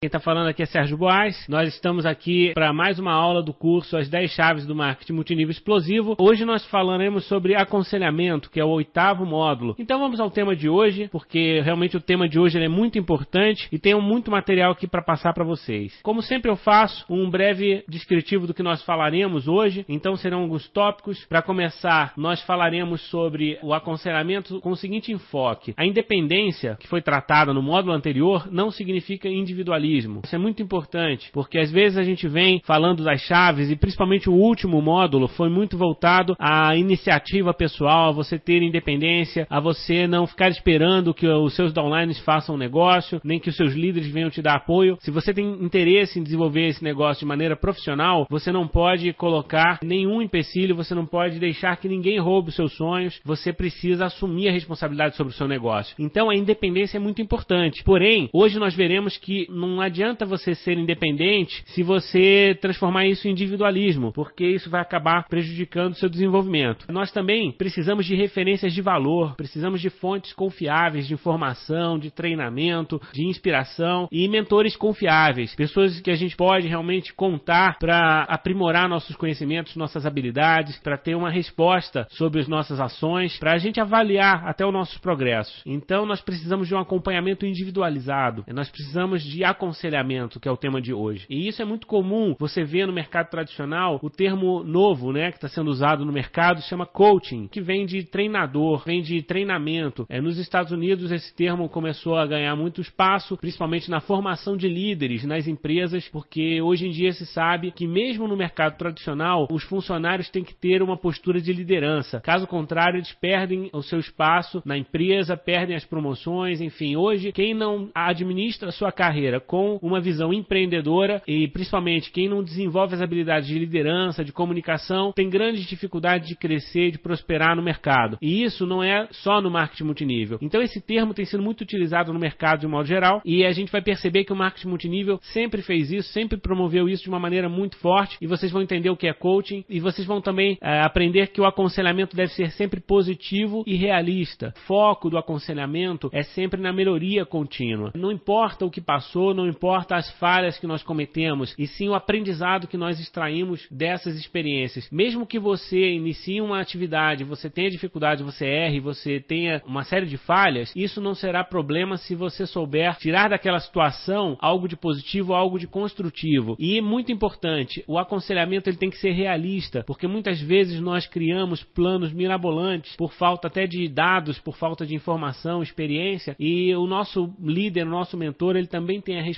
Quem está falando aqui é Sérgio Boas. Nós estamos aqui para mais uma aula do curso As 10 Chaves do Marketing Multinível Explosivo. Hoje nós falaremos sobre aconselhamento, que é o oitavo módulo. Então vamos ao tema de hoje, porque realmente o tema de hoje é muito importante e tenho muito material aqui para passar para vocês. Como sempre eu faço, um breve descritivo do que nós falaremos hoje. Então serão alguns tópicos. Para começar, nós falaremos sobre o aconselhamento com o seguinte enfoque: a independência que foi tratada no módulo anterior não significa individualismo isso é muito importante, porque às vezes a gente vem falando das chaves e principalmente o último módulo foi muito voltado à iniciativa pessoal, a você ter independência, a você não ficar esperando que os seus downlines façam um negócio, nem que os seus líderes venham te dar apoio. Se você tem interesse em desenvolver esse negócio de maneira profissional, você não pode colocar nenhum empecilho, você não pode deixar que ninguém roube os seus sonhos, você precisa assumir a responsabilidade sobre o seu negócio. Então a independência é muito importante. Porém, hoje nós veremos que não não adianta você ser independente se você transformar isso em individualismo, porque isso vai acabar prejudicando o seu desenvolvimento. Nós também precisamos de referências de valor, precisamos de fontes confiáveis de informação, de treinamento, de inspiração e mentores confiáveis, pessoas que a gente pode realmente contar para aprimorar nossos conhecimentos, nossas habilidades, para ter uma resposta sobre as nossas ações, para a gente avaliar até o nosso progresso. Então nós precisamos de um acompanhamento individualizado, nós precisamos de aconselhamento aconselhamento, que é o tema de hoje. E isso é muito comum você vê no mercado tradicional o termo novo, né, que está sendo usado no mercado, chama coaching, que vem de treinador, vem de treinamento. É, nos Estados Unidos esse termo começou a ganhar muito espaço, principalmente na formação de líderes nas empresas, porque hoje em dia se sabe que mesmo no mercado tradicional os funcionários têm que ter uma postura de liderança. Caso contrário, eles perdem o seu espaço na empresa, perdem as promoções, enfim. Hoje, quem não administra a sua carreira com com uma visão empreendedora e principalmente quem não desenvolve as habilidades de liderança, de comunicação, tem grandes dificuldades de crescer, de prosperar no mercado. E isso não é só no marketing multinível. Então esse termo tem sido muito utilizado no mercado de modo geral e a gente vai perceber que o marketing multinível sempre fez isso, sempre promoveu isso de uma maneira muito forte e vocês vão entender o que é coaching e vocês vão também é, aprender que o aconselhamento deve ser sempre positivo e realista. O foco do aconselhamento é sempre na melhoria contínua. Não importa o que passou, não importa as falhas que nós cometemos, e sim o aprendizado que nós extraímos dessas experiências. Mesmo que você inicie uma atividade, você tenha dificuldade, você erre, você tenha uma série de falhas, isso não será problema se você souber tirar daquela situação algo de positivo, algo de construtivo. E muito importante, o aconselhamento ele tem que ser realista, porque muitas vezes nós criamos planos mirabolantes por falta até de dados, por falta de informação, experiência, e o nosso líder, o nosso mentor, ele também tem a responsabilidade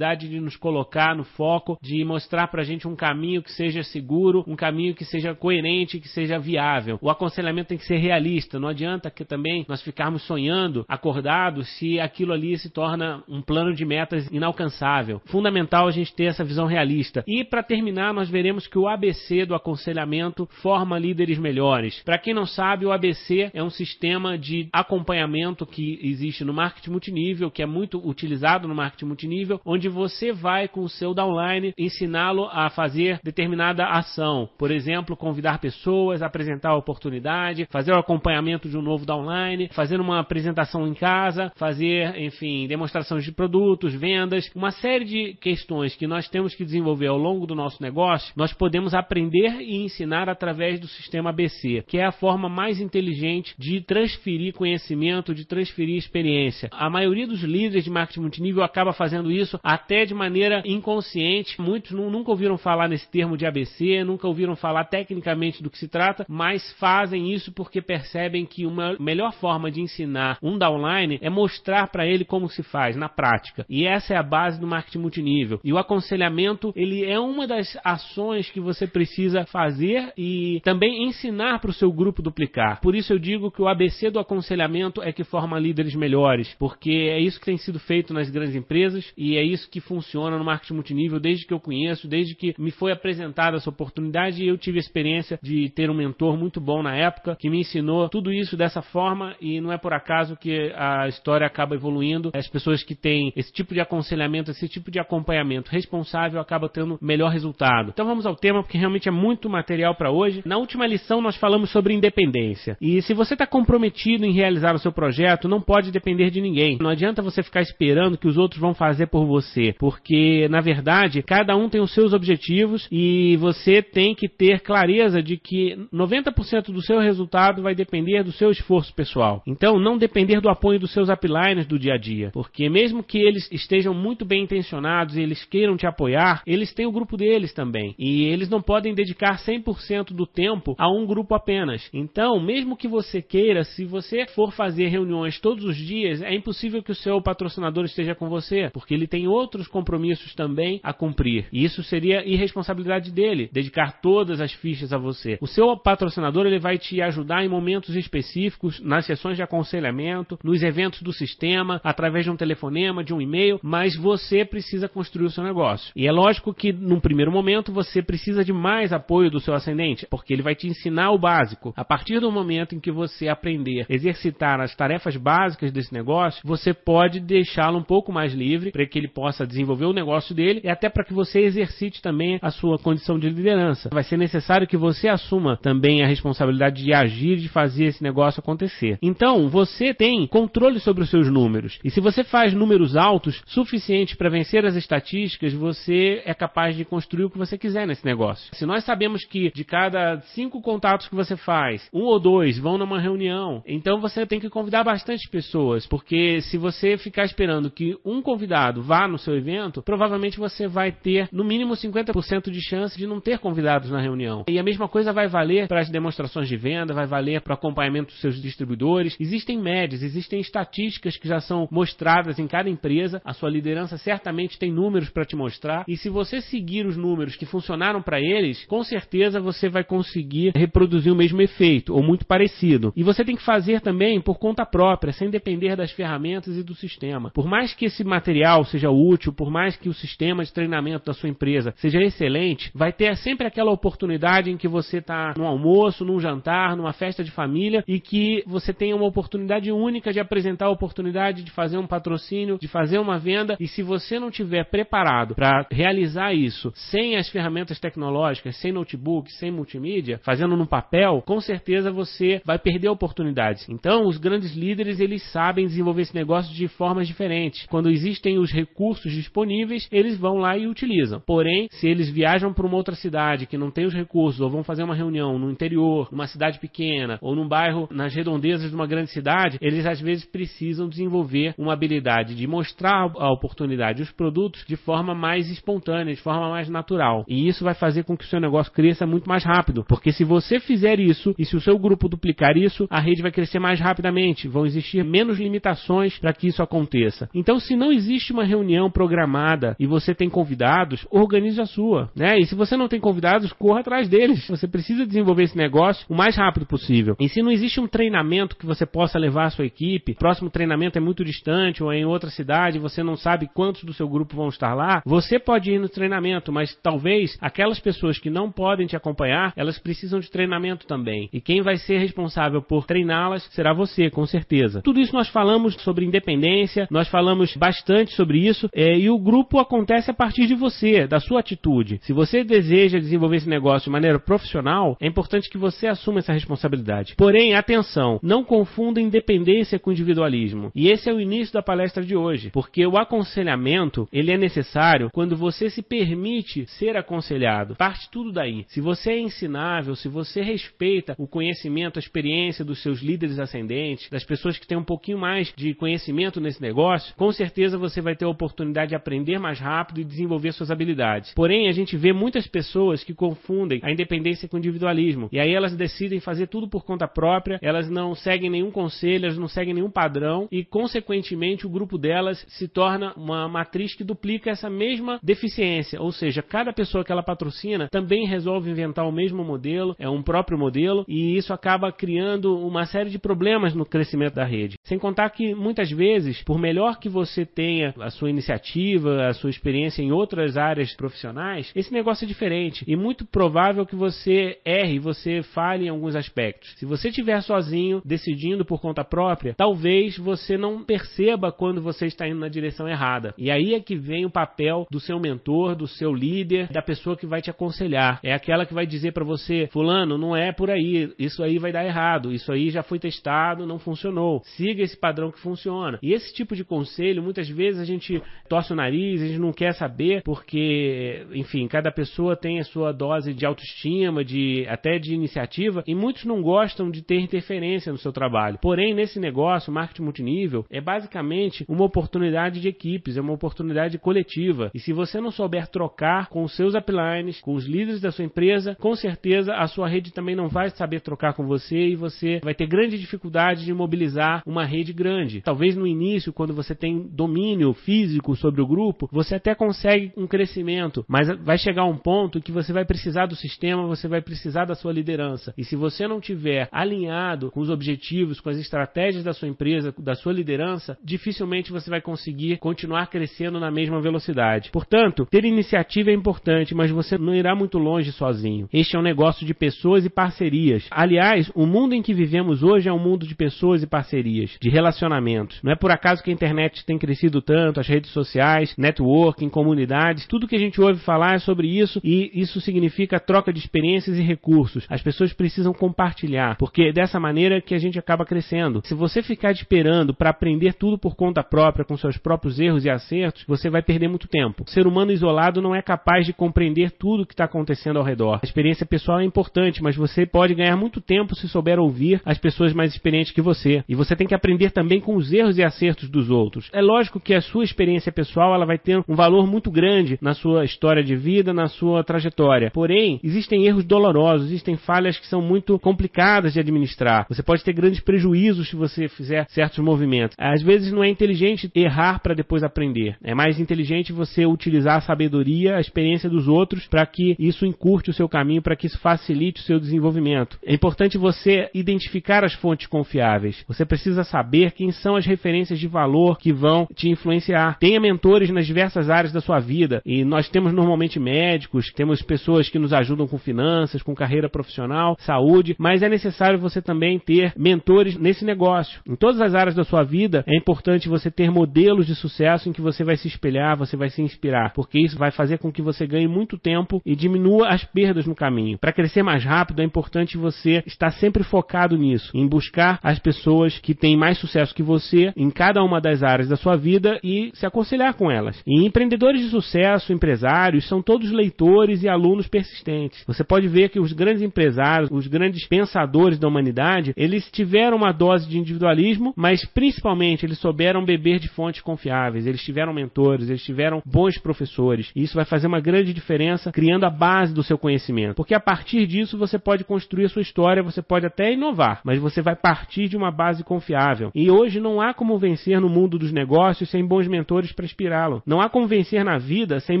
de nos colocar no foco, de mostrar para a gente um caminho que seja seguro, um caminho que seja coerente, que seja viável. O aconselhamento tem que ser realista, não adianta que também nós ficarmos sonhando, acordados, se aquilo ali se torna um plano de metas inalcançável. Fundamental a gente ter essa visão realista. E para terminar, nós veremos que o ABC do aconselhamento forma líderes melhores. Para quem não sabe, o ABC é um sistema de acompanhamento que existe no marketing multinível, que é muito utilizado no marketing multinível nível, onde você vai com o seu downline ensiná-lo a fazer determinada ação. Por exemplo, convidar pessoas, apresentar a oportunidade, fazer o acompanhamento de um novo downline, fazer uma apresentação em casa, fazer, enfim, demonstrações de produtos, vendas, uma série de questões que nós temos que desenvolver ao longo do nosso negócio, nós podemos aprender e ensinar através do sistema ABC, que é a forma mais inteligente de transferir conhecimento, de transferir experiência. A maioria dos líderes de marketing multinível acaba fazendo isso até de maneira inconsciente. Muitos nunca ouviram falar nesse termo de ABC, nunca ouviram falar tecnicamente do que se trata, mas fazem isso porque percebem que uma melhor forma de ensinar um downline é mostrar para ele como se faz na prática. E essa é a base do marketing multinível. E o aconselhamento, ele é uma das ações que você precisa fazer e também ensinar para o seu grupo duplicar. Por isso eu digo que o ABC do aconselhamento é que forma líderes melhores, porque é isso que tem sido feito nas grandes empresas e é isso que funciona no marketing multinível desde que eu conheço, desde que me foi apresentada essa oportunidade e eu tive a experiência de ter um mentor muito bom na época que me ensinou tudo isso dessa forma e não é por acaso que a história acaba evoluindo. As pessoas que têm esse tipo de aconselhamento, esse tipo de acompanhamento responsável acabam tendo melhor resultado. Então vamos ao tema porque realmente é muito material para hoje. Na última lição nós falamos sobre independência e se você está comprometido em realizar o seu projeto, não pode depender de ninguém. Não adianta você ficar esperando que os outros vão fazer fazer por você, porque na verdade cada um tem os seus objetivos e você tem que ter clareza de que 90% do seu resultado vai depender do seu esforço pessoal. Então, não depender do apoio dos seus uplines do dia a dia, porque mesmo que eles estejam muito bem intencionados e eles queiram te apoiar, eles têm o grupo deles também e eles não podem dedicar 100% do tempo a um grupo apenas. Então, mesmo que você queira, se você for fazer reuniões todos os dias, é impossível que o seu patrocinador esteja com você, porque ele tem outros compromissos também a cumprir. E isso seria irresponsabilidade dele, dedicar todas as fichas a você. O seu patrocinador ele vai te ajudar em momentos específicos, nas sessões de aconselhamento, nos eventos do sistema, através de um telefonema, de um e-mail, mas você precisa construir o seu negócio. E é lógico que num primeiro momento você precisa de mais apoio do seu ascendente, porque ele vai te ensinar o básico. A partir do momento em que você aprender, exercitar as tarefas básicas desse negócio, você pode deixá-lo um pouco mais livre para que ele possa desenvolver o negócio dele e até para que você exercite também a sua condição de liderança. Vai ser necessário que você assuma também a responsabilidade de agir, de fazer esse negócio acontecer. Então, você tem controle sobre os seus números. E se você faz números altos suficientes para vencer as estatísticas, você é capaz de construir o que você quiser nesse negócio. Se nós sabemos que de cada cinco contatos que você faz, um ou dois vão numa reunião, então você tem que convidar bastante pessoas, porque se você ficar esperando que um convidado vá no seu evento, provavelmente você vai ter no mínimo 50% de chance de não ter convidados na reunião. E a mesma coisa vai valer para as demonstrações de venda, vai valer para o acompanhamento dos seus distribuidores. Existem médias, existem estatísticas que já são mostradas em cada empresa. A sua liderança certamente tem números para te mostrar. E se você seguir os números que funcionaram para eles, com certeza você vai conseguir reproduzir o mesmo efeito ou muito parecido. E você tem que fazer também por conta própria, sem depender das ferramentas e do sistema. Por mais que esse material seja útil, por mais que o sistema de treinamento da sua empresa seja excelente, vai ter sempre aquela oportunidade em que você está no almoço, num jantar, numa festa de família e que você tenha uma oportunidade única de apresentar a oportunidade de fazer um patrocínio, de fazer uma venda e se você não tiver preparado para realizar isso sem as ferramentas tecnológicas, sem notebook, sem multimídia, fazendo no papel, com certeza você vai perder oportunidades. Então, os grandes líderes eles sabem desenvolver esse negócio de formas diferentes. Quando existem os recursos disponíveis, eles vão lá e utilizam. Porém, se eles viajam para uma outra cidade que não tem os recursos ou vão fazer uma reunião no interior, numa cidade pequena ou num bairro nas redondezas de uma grande cidade, eles às vezes precisam desenvolver uma habilidade de mostrar a oportunidade, os produtos de forma mais espontânea, de forma mais natural. E isso vai fazer com que o seu negócio cresça muito mais rápido, porque se você fizer isso e se o seu grupo duplicar isso, a rede vai crescer mais rapidamente, vão existir menos limitações para que isso aconteça. Então, se não existe uma reunião programada e você tem convidados, organize a sua, né? E se você não tem convidados, corra atrás deles. Você precisa desenvolver esse negócio o mais rápido possível. E se não existe um treinamento que você possa levar a sua equipe, próximo treinamento é muito distante ou é em outra cidade, você não sabe quantos do seu grupo vão estar lá, você pode ir no treinamento, mas talvez aquelas pessoas que não podem te acompanhar, elas precisam de treinamento também. E quem vai ser responsável por treiná-las será você, com certeza. Tudo isso nós falamos sobre independência, nós falamos bastante sobre isso, é, e o grupo acontece a partir de você, da sua atitude. Se você deseja desenvolver esse negócio de maneira profissional, é importante que você assuma essa responsabilidade. Porém, atenção, não confunda independência com individualismo. E esse é o início da palestra de hoje, porque o aconselhamento, ele é necessário quando você se permite ser aconselhado. Parte tudo daí. Se você é ensinável, se você respeita o conhecimento, a experiência dos seus líderes ascendentes, das pessoas que têm um pouquinho mais de conhecimento nesse negócio, com certeza você vai ter a oportunidade de aprender mais rápido e desenvolver suas habilidades. Porém, a gente vê muitas pessoas que confundem a independência com o individualismo. E aí elas decidem fazer tudo por conta própria, elas não seguem nenhum conselho, elas não seguem nenhum padrão e, consequentemente, o grupo delas se torna uma matriz que duplica essa mesma deficiência. Ou seja, cada pessoa que ela patrocina também resolve inventar o mesmo modelo, é um próprio modelo, e isso acaba criando uma série de problemas no crescimento da rede. Sem contar que muitas vezes, por melhor que você tenha a sua iniciativa, a sua experiência em outras áreas profissionais, esse negócio é diferente e muito provável que você erre, você falhe em alguns aspectos. Se você estiver sozinho, decidindo por conta própria, talvez você não perceba quando você está indo na direção errada. E aí é que vem o papel do seu mentor, do seu líder, da pessoa que vai te aconselhar. É aquela que vai dizer para você: Fulano, não é por aí, isso aí vai dar errado, isso aí já foi testado, não funcionou. Siga esse padrão que funciona. E esse tipo de conselho, muitas vezes gente torce o nariz, a gente não quer saber, porque, enfim, cada pessoa tem a sua dose de autoestima, de até de iniciativa, e muitos não gostam de ter interferência no seu trabalho. Porém, nesse negócio, marketing multinível é basicamente uma oportunidade de equipes, é uma oportunidade coletiva. E se você não souber trocar com os seus uplines, com os líderes da sua empresa, com certeza a sua rede também não vai saber trocar com você e você vai ter grande dificuldade de mobilizar uma rede grande. Talvez no início, quando você tem domínio físico sobre o grupo, você até consegue um crescimento, mas vai chegar um ponto que você vai precisar do sistema, você vai precisar da sua liderança. E se você não tiver alinhado com os objetivos, com as estratégias da sua empresa, da sua liderança, dificilmente você vai conseguir continuar crescendo na mesma velocidade. Portanto, ter iniciativa é importante, mas você não irá muito longe sozinho. Este é um negócio de pessoas e parcerias. Aliás, o mundo em que vivemos hoje é um mundo de pessoas e parcerias, de relacionamentos. Não é por acaso que a internet tem crescido tanto, as redes sociais, networking, comunidades, tudo que a gente ouve falar é sobre isso e isso significa troca de experiências e recursos. As pessoas precisam compartilhar, porque é dessa maneira que a gente acaba crescendo. Se você ficar esperando para aprender tudo por conta própria, com seus próprios erros e acertos, você vai perder muito tempo. O ser humano isolado não é capaz de compreender tudo o que está acontecendo ao redor. A experiência pessoal é importante, mas você pode ganhar muito tempo se souber ouvir as pessoas mais experientes que você. E você tem que aprender também com os erros e acertos dos outros. É lógico que a sua experiência pessoal ela vai ter um valor muito grande na sua história de vida, na sua trajetória. Porém, existem erros dolorosos, existem falhas que são muito complicadas de administrar. Você pode ter grandes prejuízos se você fizer certos movimentos. Às vezes não é inteligente errar para depois aprender. É mais inteligente você utilizar a sabedoria, a experiência dos outros para que isso encurte o seu caminho, para que isso facilite o seu desenvolvimento. É importante você identificar as fontes confiáveis. Você precisa saber quem são as referências de valor que vão te influenciar. Tenha mentores nas diversas áreas da sua vida e nós temos normalmente médicos, temos pessoas que nos ajudam com finanças, com carreira profissional, saúde, mas é necessário você também ter mentores nesse negócio. Em todas as áreas da sua vida é importante você ter modelos de sucesso em que você vai se espelhar, você vai se inspirar, porque isso vai fazer com que você ganhe muito tempo e diminua as perdas no caminho. Para crescer mais rápido é importante você estar sempre focado nisso, em buscar as pessoas que têm mais sucesso que você em cada uma das áreas da sua vida e se aconselhar com elas. E empreendedores de sucesso, empresários, são todos leitores e alunos persistentes. Você pode ver que os grandes empresários, os grandes pensadores da humanidade, eles tiveram uma dose de individualismo, mas principalmente eles souberam beber de fontes confiáveis, eles tiveram mentores, eles tiveram bons professores. E isso vai fazer uma grande diferença criando a base do seu conhecimento. Porque a partir disso você pode construir a sua história, você pode até inovar, mas você vai partir de uma base confiável. E hoje não há como vencer no mundo dos negócios sem bons mentores para inspirá-lo. Não há como vencer na vida sem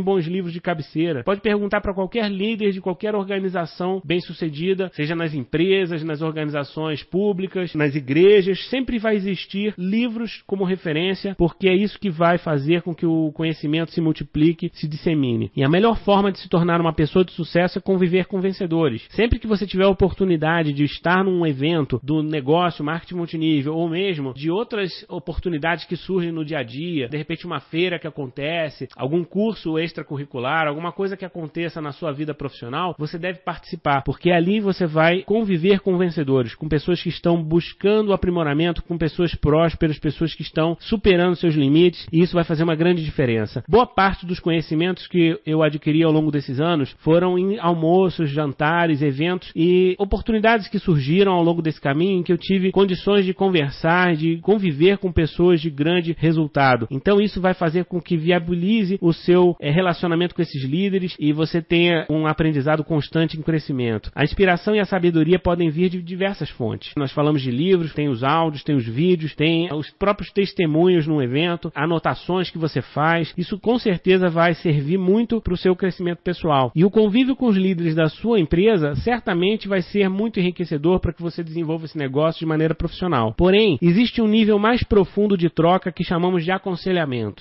bons livros de cabeceira. Pode perguntar para qualquer líder de qualquer organização bem-sucedida, seja nas empresas, nas organizações públicas, nas igrejas, sempre vai existir livros como referência, porque é isso que vai fazer com que o conhecimento se multiplique, se dissemine. E a melhor forma de se tornar uma pessoa de sucesso é conviver com vencedores. Sempre que você tiver a oportunidade de estar num evento do negócio, marketing multinível, ou mesmo de outras oportunidades que surgem no dia a dia, de repente uma feira que acontece, algum curso extracurricular, alguma coisa que aconteça na sua vida profissional, você deve participar, porque ali você vai conviver com vencedores, com pessoas que estão buscando aprimoramento, com pessoas prósperas, pessoas que estão superando seus limites, e isso vai fazer uma grande diferença. Boa parte dos conhecimentos que eu adquiri ao longo desses anos foram em almoços, jantares, eventos e oportunidades que surgiram ao longo desse caminho em que eu tive condições de conversar, de conviver com pessoas de grande resultado. Então isso vai fazer com que viabilize o seu é, relacionamento com esses líderes e você tenha um aprendizado constante em crescimento. A inspiração e a sabedoria podem vir de diversas fontes. Nós falamos de livros, tem os áudios, tem os vídeos, tem os próprios testemunhos no evento, anotações que você faz. Isso com certeza vai servir muito para o seu crescimento pessoal. E o convívio com os líderes da sua empresa certamente vai ser muito enriquecedor para que você desenvolva esse negócio de maneira profissional. Porém, existe um nível mais profundo de troca que chamamos de aconselhamento,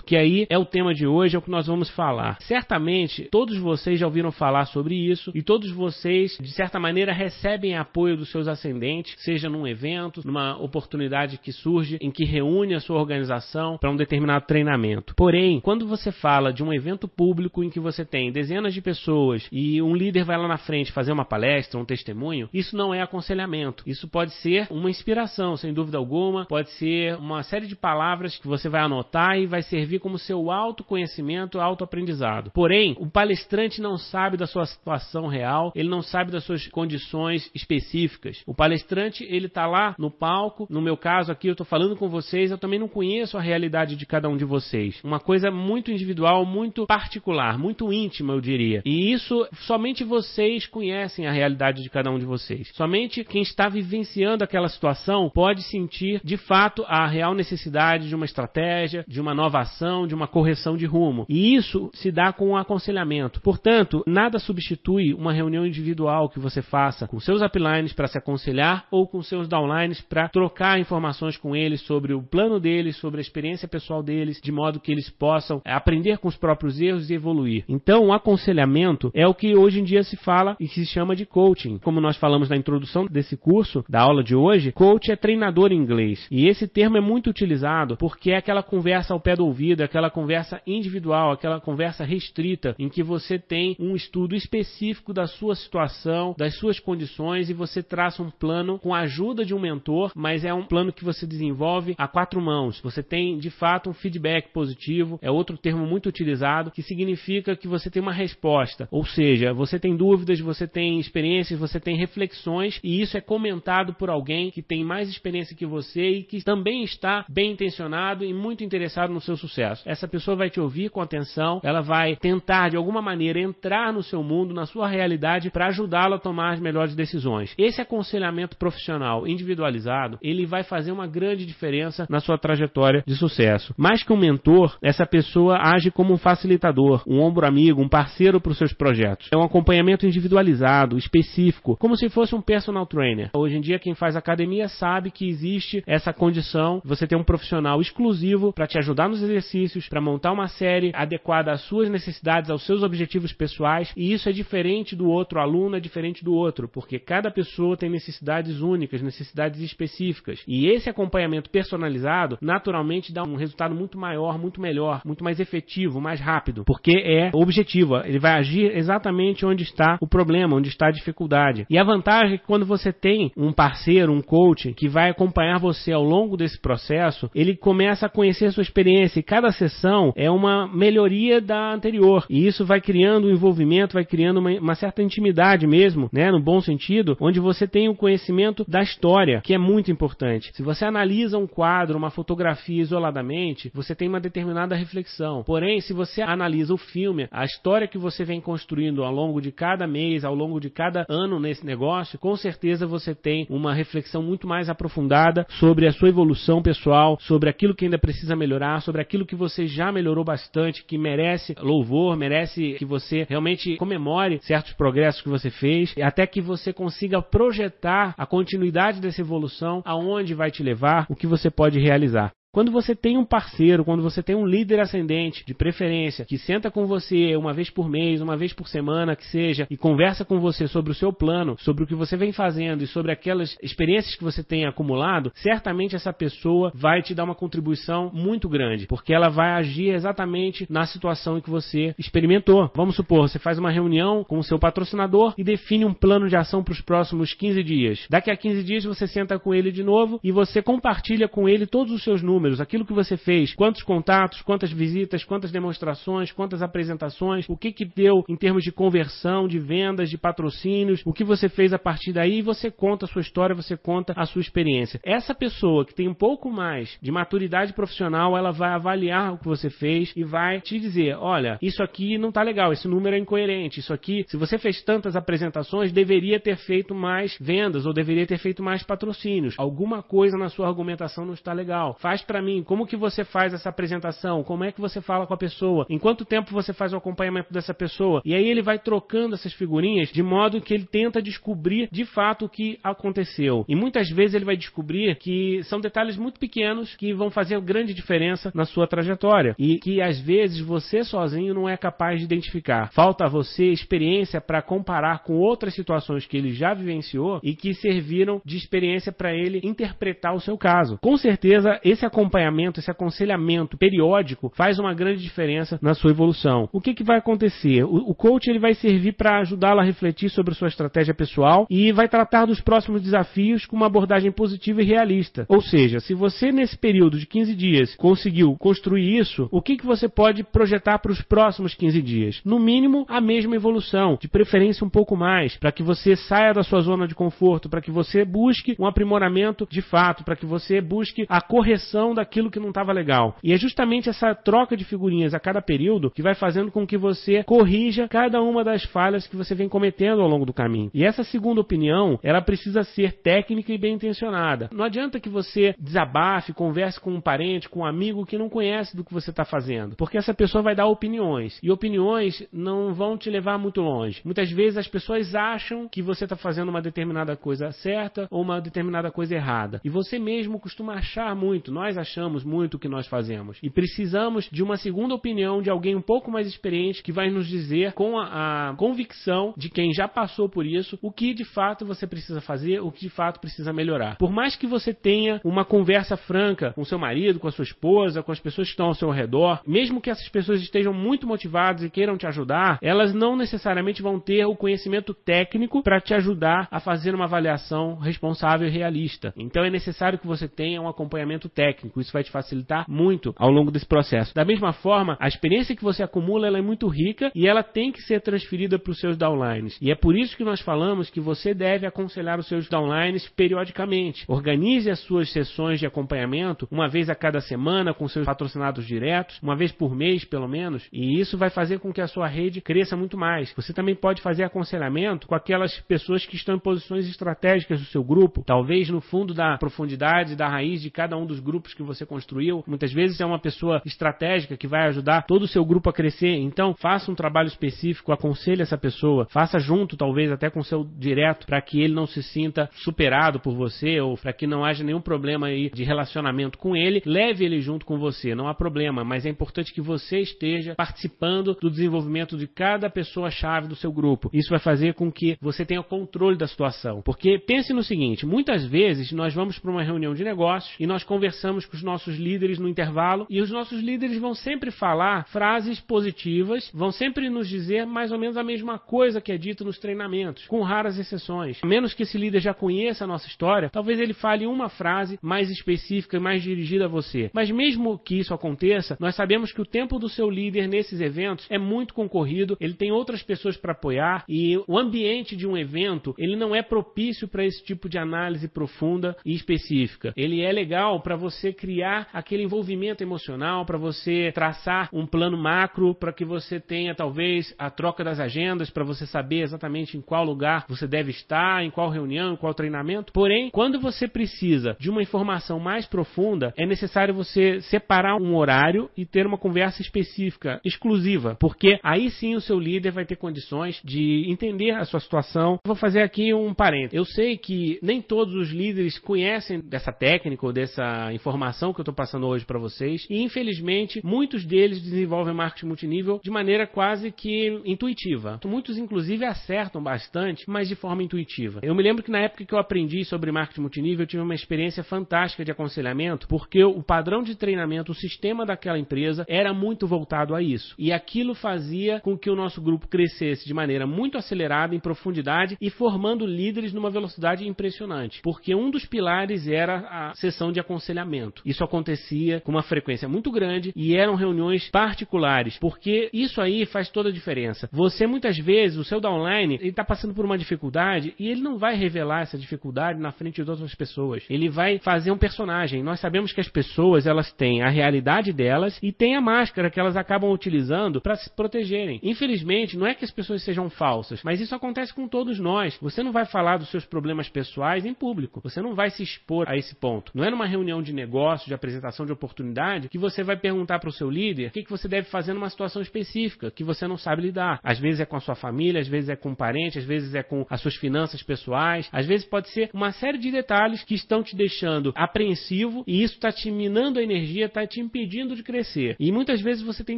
que aí é o tema de hoje, é o que nós vamos falar. Certamente, todos vocês já ouviram falar sobre isso e todos vocês, de certa maneira, recebem apoio dos seus ascendentes, seja num evento, numa oportunidade que surge em que reúne a sua organização para um determinado treinamento. Porém, quando você fala de um evento público em que você tem dezenas de pessoas e um líder vai lá na frente fazer uma palestra, um testemunho, isso não é aconselhamento. Isso pode ser uma inspiração, sem dúvida alguma, pode ser uma série de palavras que você vai anotar vai vai servir como seu autoconhecimento, autoaprendizado. Porém, o palestrante não sabe da sua situação real, ele não sabe das suas condições específicas. O palestrante, ele está lá no palco, no meu caso aqui, eu estou falando com vocês, eu também não conheço a realidade de cada um de vocês. Uma coisa muito individual, muito particular, muito íntima, eu diria. E isso, somente vocês conhecem a realidade de cada um de vocês. Somente quem está vivenciando aquela situação pode sentir, de fato, a real necessidade de uma estratégia, de uma nova ação, de uma correção de rumo. E isso se dá com o um aconselhamento. Portanto, nada substitui uma reunião individual que você faça com seus uplines para se aconselhar ou com seus downlines para trocar informações com eles sobre o plano deles, sobre a experiência pessoal deles, de modo que eles possam aprender com os próprios erros e evoluir. Então, o aconselhamento é o que hoje em dia se fala e se chama de coaching. Como nós falamos na introdução desse curso, da aula de hoje, coach é treinador em inglês. E esse termo é muito utilizado porque é aquela conversa ao pé do ouvido, aquela conversa individual, aquela conversa restrita, em que você tem um estudo específico da sua situação, das suas condições e você traça um plano com a ajuda de um mentor, mas é um plano que você desenvolve a quatro mãos. Você tem, de fato, um feedback positivo, é outro termo muito utilizado, que significa que você tem uma resposta. Ou seja, você tem dúvidas, você tem experiências, você tem reflexões e isso é comentado por alguém que tem mais experiência que você e que também está bem intencionado e muito interessado no seu sucesso. Essa pessoa vai te ouvir com atenção, ela vai tentar de alguma maneira entrar no seu mundo, na sua realidade para ajudá-lo a tomar as melhores decisões. Esse aconselhamento profissional individualizado, ele vai fazer uma grande diferença na sua trajetória de sucesso. Mais que um mentor, essa pessoa age como um facilitador, um ombro amigo, um parceiro para os seus projetos. É um acompanhamento individualizado, específico, como se fosse um personal trainer. Hoje em dia, quem faz academia sabe que existe essa condição você ter um profissional exclusivo para te ajudar nos exercícios, para montar uma série adequada às suas necessidades, aos seus objetivos pessoais, e isso é diferente do outro aluno, é diferente do outro, porque cada pessoa tem necessidades únicas, necessidades específicas. E esse acompanhamento personalizado, naturalmente, dá um resultado muito maior, muito melhor, muito mais efetivo, mais rápido, porque é objetivo. Ele vai agir exatamente onde está o problema, onde está a dificuldade. E a vantagem é que quando você tem um parceiro, um coach, que vai acompanhar você ao longo desse processo, ele começa a conhecer a sua experiência e cada sessão é uma melhoria da anterior. E isso vai criando um envolvimento, vai criando uma, uma certa intimidade mesmo, né, no bom sentido, onde você tem o conhecimento da história, que é muito importante. Se você analisa um quadro, uma fotografia isoladamente, você tem uma determinada reflexão. Porém, se você analisa o filme, a história que você vem construindo ao longo de cada mês, ao longo de cada ano nesse negócio, com certeza você tem uma reflexão muito mais aprofundada sobre a sua evolução pessoal, sobre aquilo que ainda precisa melhorar, sobre aquilo que você já melhorou bastante, que merece louvor, merece que você realmente comemore certos progressos que você fez, até que você consiga projetar a continuidade dessa evolução, aonde vai te levar, o que você pode realizar. Quando você tem um parceiro, quando você tem um líder ascendente, de preferência, que senta com você uma vez por mês, uma vez por semana, que seja, e conversa com você sobre o seu plano, sobre o que você vem fazendo e sobre aquelas experiências que você tem acumulado, certamente essa pessoa vai te dar uma contribuição muito grande, porque ela vai agir exatamente na situação em que você experimentou. Vamos supor, você faz uma reunião com o seu patrocinador e define um plano de ação para os próximos 15 dias. Daqui a 15 dias você senta com ele de novo e você compartilha com ele todos os seus números números, aquilo que você fez, quantos contatos, quantas visitas, quantas demonstrações, quantas apresentações, o que que deu em termos de conversão, de vendas, de patrocínios, o que você fez a partir daí, você conta a sua história, você conta a sua experiência. Essa pessoa que tem um pouco mais de maturidade profissional, ela vai avaliar o que você fez e vai te dizer, olha, isso aqui não está legal, esse número é incoerente, isso aqui, se você fez tantas apresentações, deveria ter feito mais vendas ou deveria ter feito mais patrocínios. Alguma coisa na sua argumentação não está legal. Faz para mim como que você faz essa apresentação, como é que você fala com a pessoa, em quanto tempo você faz o acompanhamento dessa pessoa. E aí ele vai trocando essas figurinhas de modo que ele tenta descobrir de fato o que aconteceu. E muitas vezes ele vai descobrir que são detalhes muito pequenos que vão fazer grande diferença na sua trajetória e que às vezes você sozinho não é capaz de identificar. Falta a você experiência para comparar com outras situações que ele já vivenciou e que serviram de experiência para ele interpretar o seu caso. Com certeza esse acompanhamento, esse aconselhamento periódico faz uma grande diferença na sua evolução. O que, que vai acontecer? O, o coach ele vai servir para ajudá-la a refletir sobre sua estratégia pessoal e vai tratar dos próximos desafios com uma abordagem positiva e realista. Ou seja, se você nesse período de 15 dias conseguiu construir isso, o que, que você pode projetar para os próximos 15 dias? No mínimo, a mesma evolução, de preferência um pouco mais, para que você saia da sua zona de conforto, para que você busque um aprimoramento de fato, para que você busque a correção daquilo que não estava legal. E é justamente essa troca de figurinhas a cada período que vai fazendo com que você corrija cada uma das falhas que você vem cometendo ao longo do caminho. E essa segunda opinião, ela precisa ser técnica e bem intencionada. Não adianta que você desabafe, converse com um parente, com um amigo que não conhece do que você está fazendo, porque essa pessoa vai dar opiniões e opiniões não vão te levar muito longe. Muitas vezes as pessoas acham que você está fazendo uma determinada coisa certa ou uma determinada coisa errada. E você mesmo costuma achar muito, nós achamos muito o que nós fazemos. E precisamos de uma segunda opinião de alguém um pouco mais experiente que vai nos dizer com a, a convicção de quem já passou por isso o que de fato você precisa fazer, o que de fato precisa melhorar. Por mais que você tenha uma conversa franca com seu marido, com a sua esposa, com as pessoas que estão ao seu redor, mesmo que essas pessoas estejam muito motivadas e queiram te ajudar, elas não necessariamente vão ter o conhecimento técnico para te ajudar a fazer uma avaliação responsável e realista. Então é necessário que você tenha um acompanhamento técnico. Isso vai te facilitar muito ao longo desse processo. Da mesma forma, a experiência que você acumula é muito rica e ela tem que ser transferida para os seus downlines. E é por isso que nós falamos que você deve aconselhar os seus downlines periodicamente. Organize as suas sessões de acompanhamento uma vez a cada semana com seus patrocinados diretos, uma vez por mês pelo menos, e isso vai fazer com que a sua rede cresça muito mais. Você também pode fazer aconselhamento com aquelas pessoas que estão em posições estratégicas do seu grupo, talvez no fundo da profundidade, da raiz de cada um dos grupos que você construiu. Muitas vezes é uma pessoa estratégica que vai ajudar todo o seu grupo a crescer. Então, faça um trabalho específico, aconselhe essa pessoa, faça junto, talvez até com o seu direto, para que ele não se sinta superado por você ou para que não haja nenhum problema aí de relacionamento com ele. Leve ele junto com você, não há problema, mas é importante que você esteja participando do desenvolvimento de cada pessoa-chave do seu grupo. Isso vai fazer com que você tenha o controle da situação. Porque pense no seguinte: muitas vezes nós vamos para uma reunião de negócios e nós conversamos com os nossos líderes no intervalo e os nossos líderes vão sempre falar frases positivas, vão sempre nos dizer mais ou menos a mesma coisa que é dito nos treinamentos, com raras exceções. A menos que esse líder já conheça a nossa história, talvez ele fale uma frase mais específica e mais dirigida a você. Mas mesmo que isso aconteça, nós sabemos que o tempo do seu líder nesses eventos é muito concorrido, ele tem outras pessoas para apoiar e o ambiente de um evento, ele não é propício para esse tipo de análise profunda e específica. Ele é legal para você criar aquele envolvimento emocional, para você traçar um plano macro, para que você tenha talvez a troca das agendas, para você saber exatamente em qual lugar você deve estar, em qual reunião, em qual treinamento. Porém, quando você precisa de uma informação mais profunda, é necessário você separar um horário e ter uma conversa específica, exclusiva, porque aí sim o seu líder vai ter condições de entender a sua situação. Vou fazer aqui um parênteses. Eu sei que nem todos os líderes conhecem dessa técnica ou dessa informação que eu estou passando hoje para vocês, e infelizmente muitos deles desenvolvem marketing multinível de maneira quase que intuitiva. Muitos, inclusive, acertam bastante, mas de forma intuitiva. Eu me lembro que na época que eu aprendi sobre marketing multinível, eu tive uma experiência fantástica de aconselhamento, porque o padrão de treinamento, o sistema daquela empresa era muito voltado a isso. E aquilo fazia com que o nosso grupo crescesse de maneira muito acelerada, em profundidade e formando líderes numa velocidade impressionante. Porque um dos pilares era a sessão de aconselhamento. Isso acontecia com uma frequência muito grande e eram reuniões particulares, porque isso aí faz toda a diferença. Você muitas vezes, o seu downline, ele está passando por uma dificuldade e ele não vai revelar essa dificuldade na frente de outras pessoas. Ele vai fazer um personagem. Nós sabemos que as pessoas elas têm a realidade delas e têm a máscara que elas acabam utilizando para se protegerem. Infelizmente, não é que as pessoas sejam falsas, mas isso acontece com todos nós. Você não vai falar dos seus problemas pessoais em público. Você não vai se expor a esse ponto. Não é numa reunião de negócio, de apresentação de oportunidade, que você vai perguntar para o seu líder o que, que você deve fazer numa situação específica que você não sabe lidar. Às vezes é com a sua família, às vezes é com um parente, às vezes é com as suas finanças pessoais, às vezes pode ser uma série de detalhes que estão te deixando apreensivo e isso está te minando a energia, está te impedindo de crescer. E muitas vezes você tem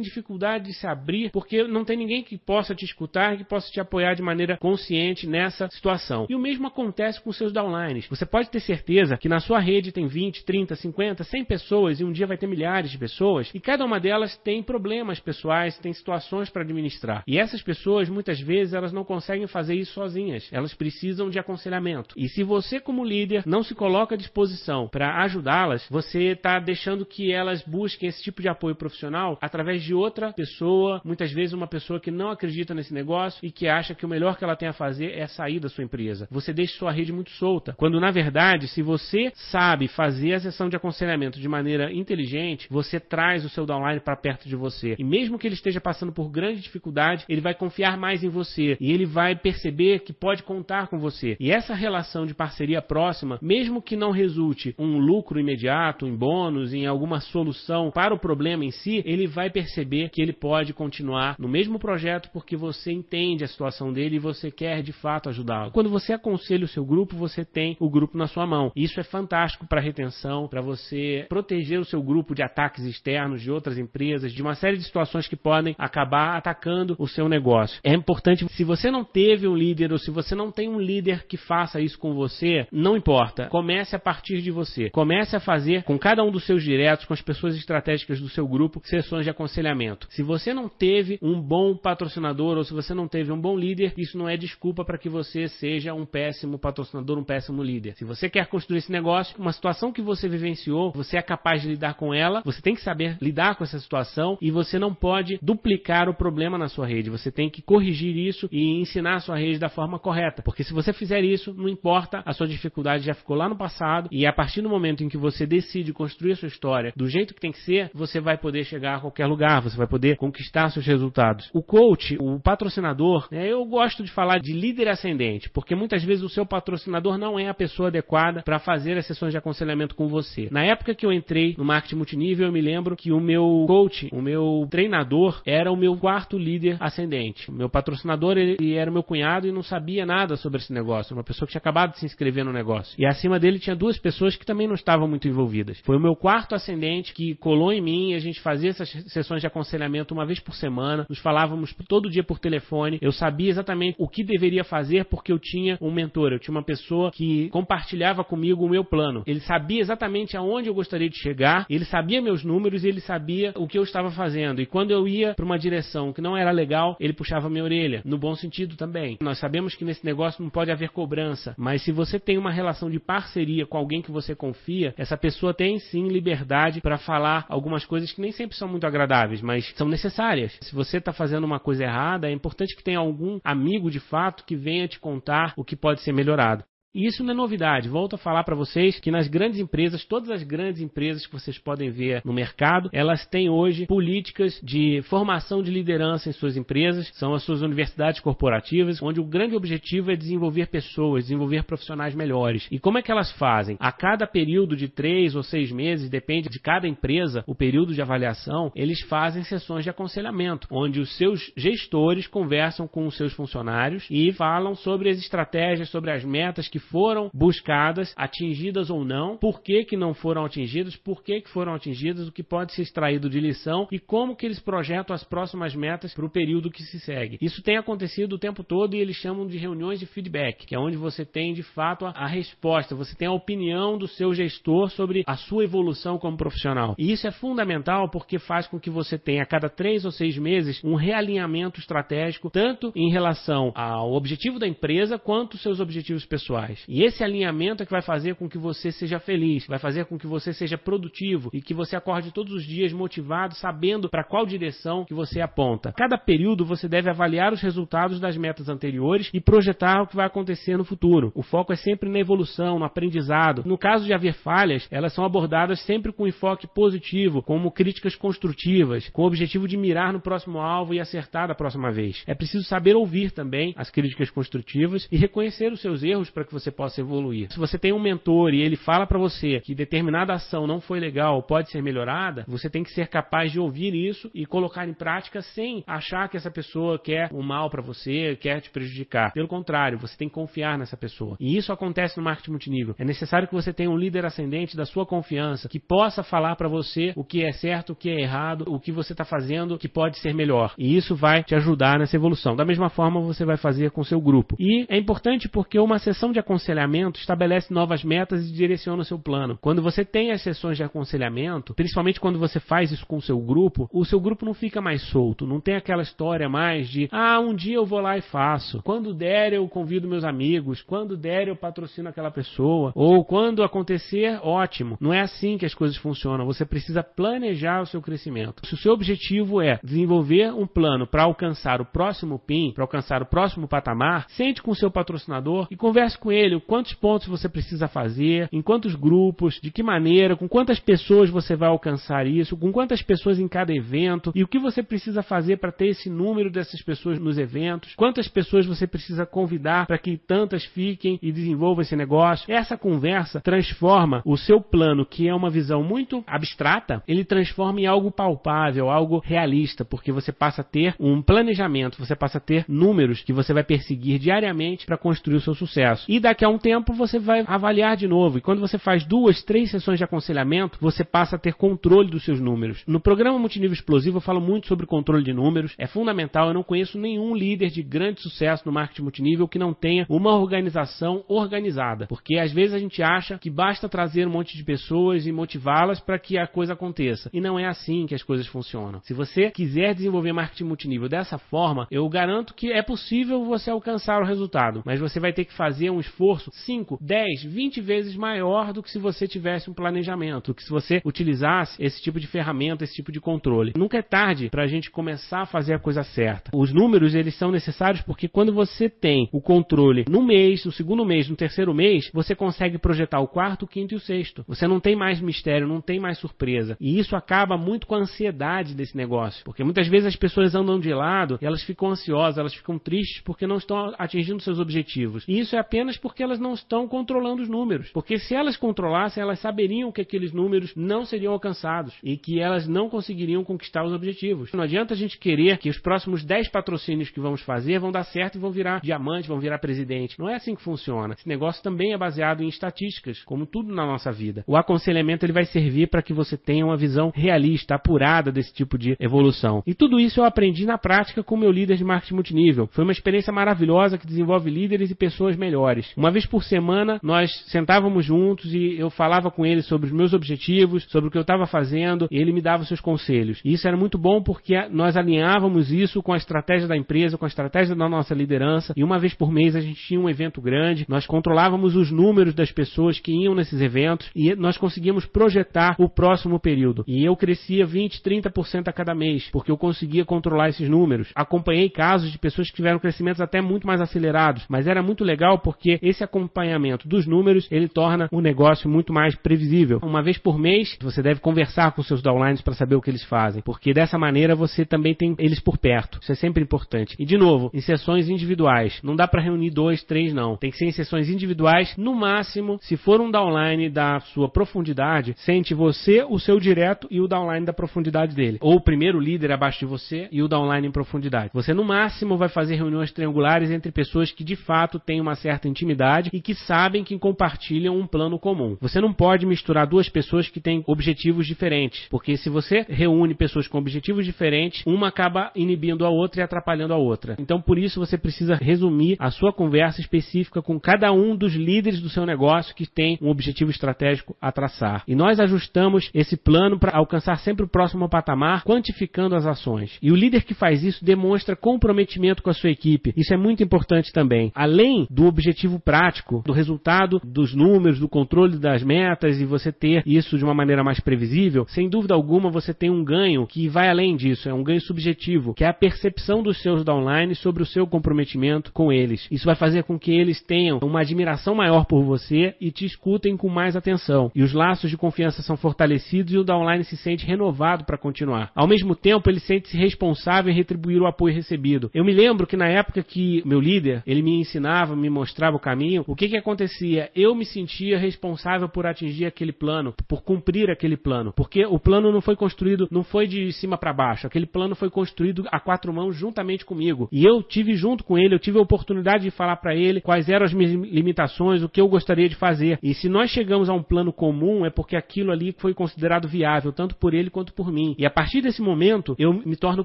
dificuldade de se abrir porque não tem ninguém que possa te escutar, que possa te apoiar de maneira consciente nessa situação. E o mesmo acontece com seus downlines. Você pode ter certeza que na sua rede tem 20, 30, 50 50, 100 pessoas e um dia vai ter milhares de pessoas e cada uma delas tem problemas pessoais, tem situações para administrar. E essas pessoas, muitas vezes, elas não conseguem fazer isso sozinhas. Elas precisam de aconselhamento. E se você, como líder, não se coloca à disposição para ajudá-las, você está deixando que elas busquem esse tipo de apoio profissional através de outra pessoa, muitas vezes uma pessoa que não acredita nesse negócio e que acha que o melhor que ela tem a fazer é sair da sua empresa. Você deixa sua rede muito solta. Quando na verdade, se você sabe fazer a sessão de aconselhamento de maneira inteligente, você traz o seu downline para perto de você. E mesmo que ele esteja passando por grande dificuldade, ele vai confiar mais em você e ele vai perceber que pode contar com você. E essa relação de parceria próxima, mesmo que não resulte um lucro imediato, em bônus, em alguma solução para o problema em si, ele vai perceber que ele pode continuar no mesmo projeto porque você entende a situação dele e você quer de fato ajudá-lo. Quando você aconselha o seu grupo, você tem o grupo na sua mão. Isso é fantástico para retenção, para você proteger o seu grupo de ataques externos de outras empresas, de uma série de situações que podem acabar atacando o seu negócio. É importante, se você não teve um líder ou se você não tem um líder que faça isso com você, não importa. Comece a partir de você. Comece a fazer com cada um dos seus diretos, com as pessoas estratégicas do seu grupo, sessões de aconselhamento. Se você não teve um bom patrocinador ou se você não teve um bom líder, isso não é desculpa para que você seja um péssimo patrocinador, um péssimo líder. Se você quer construir esse negócio, uma situação que você vivenciou, você é capaz de lidar com ela, você tem que saber lidar com essa situação e você não pode duplicar o problema na sua rede. Você tem que corrigir isso e ensinar a sua rede da forma correta. Porque se você fizer isso, não importa, a sua dificuldade já ficou lá no passado e a partir do momento em que você decide construir a sua história do jeito que tem que ser, você vai poder chegar a qualquer lugar, você vai poder conquistar seus resultados. O coach, o patrocinador, né, eu gosto de falar de líder ascendente, porque muitas vezes o seu patrocinador não é a pessoa adequada para fazer as sessões de aconselhamento com você. Na época que eu entrei no marketing multinível, eu me lembro que o meu coach, o meu treinador, era o meu quarto líder ascendente. O meu patrocinador ele era o meu cunhado e não sabia nada sobre esse negócio, uma pessoa que tinha acabado de se inscrever no negócio. E acima dele tinha duas pessoas que também não estavam muito envolvidas. Foi o meu quarto ascendente que colou em mim a gente fazia essas sessões de aconselhamento uma vez por semana, nos falávamos todo dia por telefone. Eu sabia exatamente o que deveria fazer porque eu tinha um mentor, eu tinha uma pessoa que compartilhava comigo o meu plano. Ele sabia exatamente aonde eu gostaria de chegar, ele sabia meus números e ele sabia o que eu estava fazendo. E quando eu ia para uma direção que não era legal, ele puxava minha orelha, no bom sentido também. Nós sabemos que nesse negócio não pode haver cobrança, mas se você tem uma relação de parceria com alguém que você confia, essa pessoa tem sim liberdade para falar algumas coisas que nem sempre são muito agradáveis, mas são necessárias. Se você está fazendo uma coisa errada, é importante que tenha algum amigo de fato que venha te contar o que pode ser melhorado. E isso não é novidade. Volto a falar para vocês que nas grandes empresas, todas as grandes empresas que vocês podem ver no mercado, elas têm hoje políticas de formação de liderança em suas empresas, são as suas universidades corporativas, onde o grande objetivo é desenvolver pessoas, desenvolver profissionais melhores. E como é que elas fazem? A cada período de três ou seis meses, depende de cada empresa, o período de avaliação, eles fazem sessões de aconselhamento, onde os seus gestores conversam com os seus funcionários e falam sobre as estratégias, sobre as metas que foram buscadas, atingidas ou não, por que, que não foram atingidas, por que, que foram atingidas, o que pode ser extraído de lição e como que eles projetam as próximas metas para o período que se segue. Isso tem acontecido o tempo todo e eles chamam de reuniões de feedback, que é onde você tem de fato a, a resposta, você tem a opinião do seu gestor sobre a sua evolução como profissional. E isso é fundamental porque faz com que você tenha a cada três ou seis meses um realinhamento estratégico, tanto em relação ao objetivo da empresa quanto seus objetivos pessoais. E esse alinhamento é que vai fazer com que você seja feliz, vai fazer com que você seja produtivo e que você acorde todos os dias motivado, sabendo para qual direção que você aponta. Cada período você deve avaliar os resultados das metas anteriores e projetar o que vai acontecer no futuro. O foco é sempre na evolução, no aprendizado. No caso de haver falhas, elas são abordadas sempre com enfoque positivo, como críticas construtivas, com o objetivo de mirar no próximo alvo e acertar da próxima vez. É preciso saber ouvir também as críticas construtivas e reconhecer os seus erros para que você possa evoluir. Se você tem um mentor e ele fala para você que determinada ação não foi legal, pode ser melhorada, você tem que ser capaz de ouvir isso e colocar em prática sem achar que essa pessoa quer o mal para você, quer te prejudicar. Pelo contrário, você tem que confiar nessa pessoa. E isso acontece no marketing multinível. É necessário que você tenha um líder ascendente da sua confiança que possa falar para você o que é certo, o que é errado, o que você está fazendo que pode ser melhor. E isso vai te ajudar nessa evolução. Da mesma forma, você vai fazer com seu grupo. E é importante porque uma sessão de aconselhamento estabelece novas metas e direciona o seu plano. Quando você tem as sessões de aconselhamento, principalmente quando você faz isso com o seu grupo, o seu grupo não fica mais solto, não tem aquela história mais de ah, um dia eu vou lá e faço. Quando der, eu convido meus amigos. Quando der, eu patrocino aquela pessoa. Ou quando acontecer, ótimo. Não é assim que as coisas funcionam. Você precisa planejar o seu crescimento. Se o seu objetivo é desenvolver um plano para alcançar o próximo PIN, para alcançar o próximo patamar, sente com o seu patrocinador e converse com ele quantos pontos você precisa fazer, em quantos grupos, de que maneira, com quantas pessoas você vai alcançar isso, com quantas pessoas em cada evento e o que você precisa fazer para ter esse número dessas pessoas nos eventos, quantas pessoas você precisa convidar para que tantas fiquem e desenvolvam esse negócio. Essa conversa transforma o seu plano, que é uma visão muito abstrata, ele transforma em algo palpável, algo realista, porque você passa a ter um planejamento, você passa a ter números que você vai perseguir diariamente para construir o seu sucesso. E daqui a um tempo você vai avaliar de novo. E quando você faz duas, três sessões de aconselhamento, você passa a ter controle dos seus números. No programa Multinível Explosivo eu falo muito sobre controle de números. É fundamental. Eu não conheço nenhum líder de grande sucesso no marketing multinível que não tenha uma organização organizada. Porque às vezes a gente acha que basta trazer um monte de pessoas e motivá-las para que a coisa aconteça. E não é assim que as coisas funcionam. Se você quiser desenvolver marketing multinível dessa forma, eu garanto que é possível você alcançar o resultado. Mas você vai ter que fazer um esforço 5, 10, 20 vezes maior do que se você tivesse um planejamento, que se você utilizasse esse tipo de ferramenta, esse tipo de controle. Nunca é tarde para a gente começar a fazer a coisa certa. Os números eles são necessários porque quando você tem o controle no mês, no segundo mês, no terceiro mês, você consegue projetar o quarto, o quinto e o sexto. Você não tem mais mistério, não tem mais surpresa. E isso acaba muito com a ansiedade desse negócio, porque muitas vezes as pessoas andam de lado, elas ficam ansiosas, elas ficam tristes porque não estão atingindo seus objetivos. E isso é apenas porque elas não estão controlando os números. Porque se elas controlassem, elas saberiam que aqueles números não seriam alcançados e que elas não conseguiriam conquistar os objetivos. Não adianta a gente querer que os próximos 10 patrocínios que vamos fazer vão dar certo e vão virar diamante, vão virar presidente. Não é assim que funciona. Esse negócio também é baseado em estatísticas, como tudo na nossa vida. O aconselhamento ele vai servir para que você tenha uma visão realista, apurada desse tipo de evolução. E tudo isso eu aprendi na prática com meu líder de marketing multinível. Foi uma experiência maravilhosa que desenvolve líderes e pessoas melhores. Uma vez por semana nós sentávamos juntos e eu falava com ele sobre os meus objetivos, sobre o que eu estava fazendo, e ele me dava seus conselhos. E isso era muito bom porque nós alinhávamos isso com a estratégia da empresa, com a estratégia da nossa liderança, e uma vez por mês a gente tinha um evento grande, nós controlávamos os números das pessoas que iam nesses eventos e nós conseguíamos projetar o próximo período. E eu crescia 20, 30% a cada mês, porque eu conseguia controlar esses números. Acompanhei casos de pessoas que tiveram crescimentos até muito mais acelerados, mas era muito legal porque esse acompanhamento dos números, ele torna o negócio muito mais previsível. Uma vez por mês, você deve conversar com seus downlines para saber o que eles fazem, porque dessa maneira você também tem eles por perto. Isso é sempre importante. E de novo, em sessões individuais, não dá para reunir dois, três não. Tem que ser em sessões individuais, no máximo, se for um downline da sua profundidade, sente você, o seu direto e o downline da profundidade dele. Ou o primeiro líder abaixo de você e o downline em profundidade. Você no máximo vai fazer reuniões triangulares entre pessoas que de fato têm uma certa intimidade e que sabem que compartilham um plano comum. Você não pode misturar duas pessoas que têm objetivos diferentes, porque se você reúne pessoas com objetivos diferentes, uma acaba inibindo a outra e atrapalhando a outra. Então, por isso, você precisa resumir a sua conversa específica com cada um dos líderes do seu negócio que tem um objetivo estratégico a traçar. E nós ajustamos esse plano para alcançar sempre o próximo patamar, quantificando as ações. E o líder que faz isso demonstra comprometimento com a sua equipe. Isso é muito importante também. Além do objetivo prático, do resultado dos números, do controle das metas e você ter isso de uma maneira mais previsível, sem dúvida alguma você tem um ganho que vai além disso, é um ganho subjetivo, que é a percepção dos seus downlines sobre o seu comprometimento com eles. Isso vai fazer com que eles tenham uma admiração maior por você e te escutem com mais atenção. E os laços de confiança são fortalecidos e o downline se sente renovado para continuar. Ao mesmo tempo, ele sente-se responsável em retribuir o apoio recebido. Eu me lembro que na época que meu líder, ele me ensinava, me mostrava o caminho, o que que acontecia? Eu me sentia responsável por atingir aquele plano, por cumprir aquele plano, porque o plano não foi construído, não foi de cima para baixo, aquele plano foi construído a quatro mãos juntamente comigo. E eu tive junto com ele, eu tive a oportunidade de falar para ele quais eram as minhas limitações, o que eu gostaria de fazer. E se nós chegamos a um plano comum, é porque aquilo ali foi considerado viável, tanto por ele quanto por mim. E a partir desse momento, eu me torno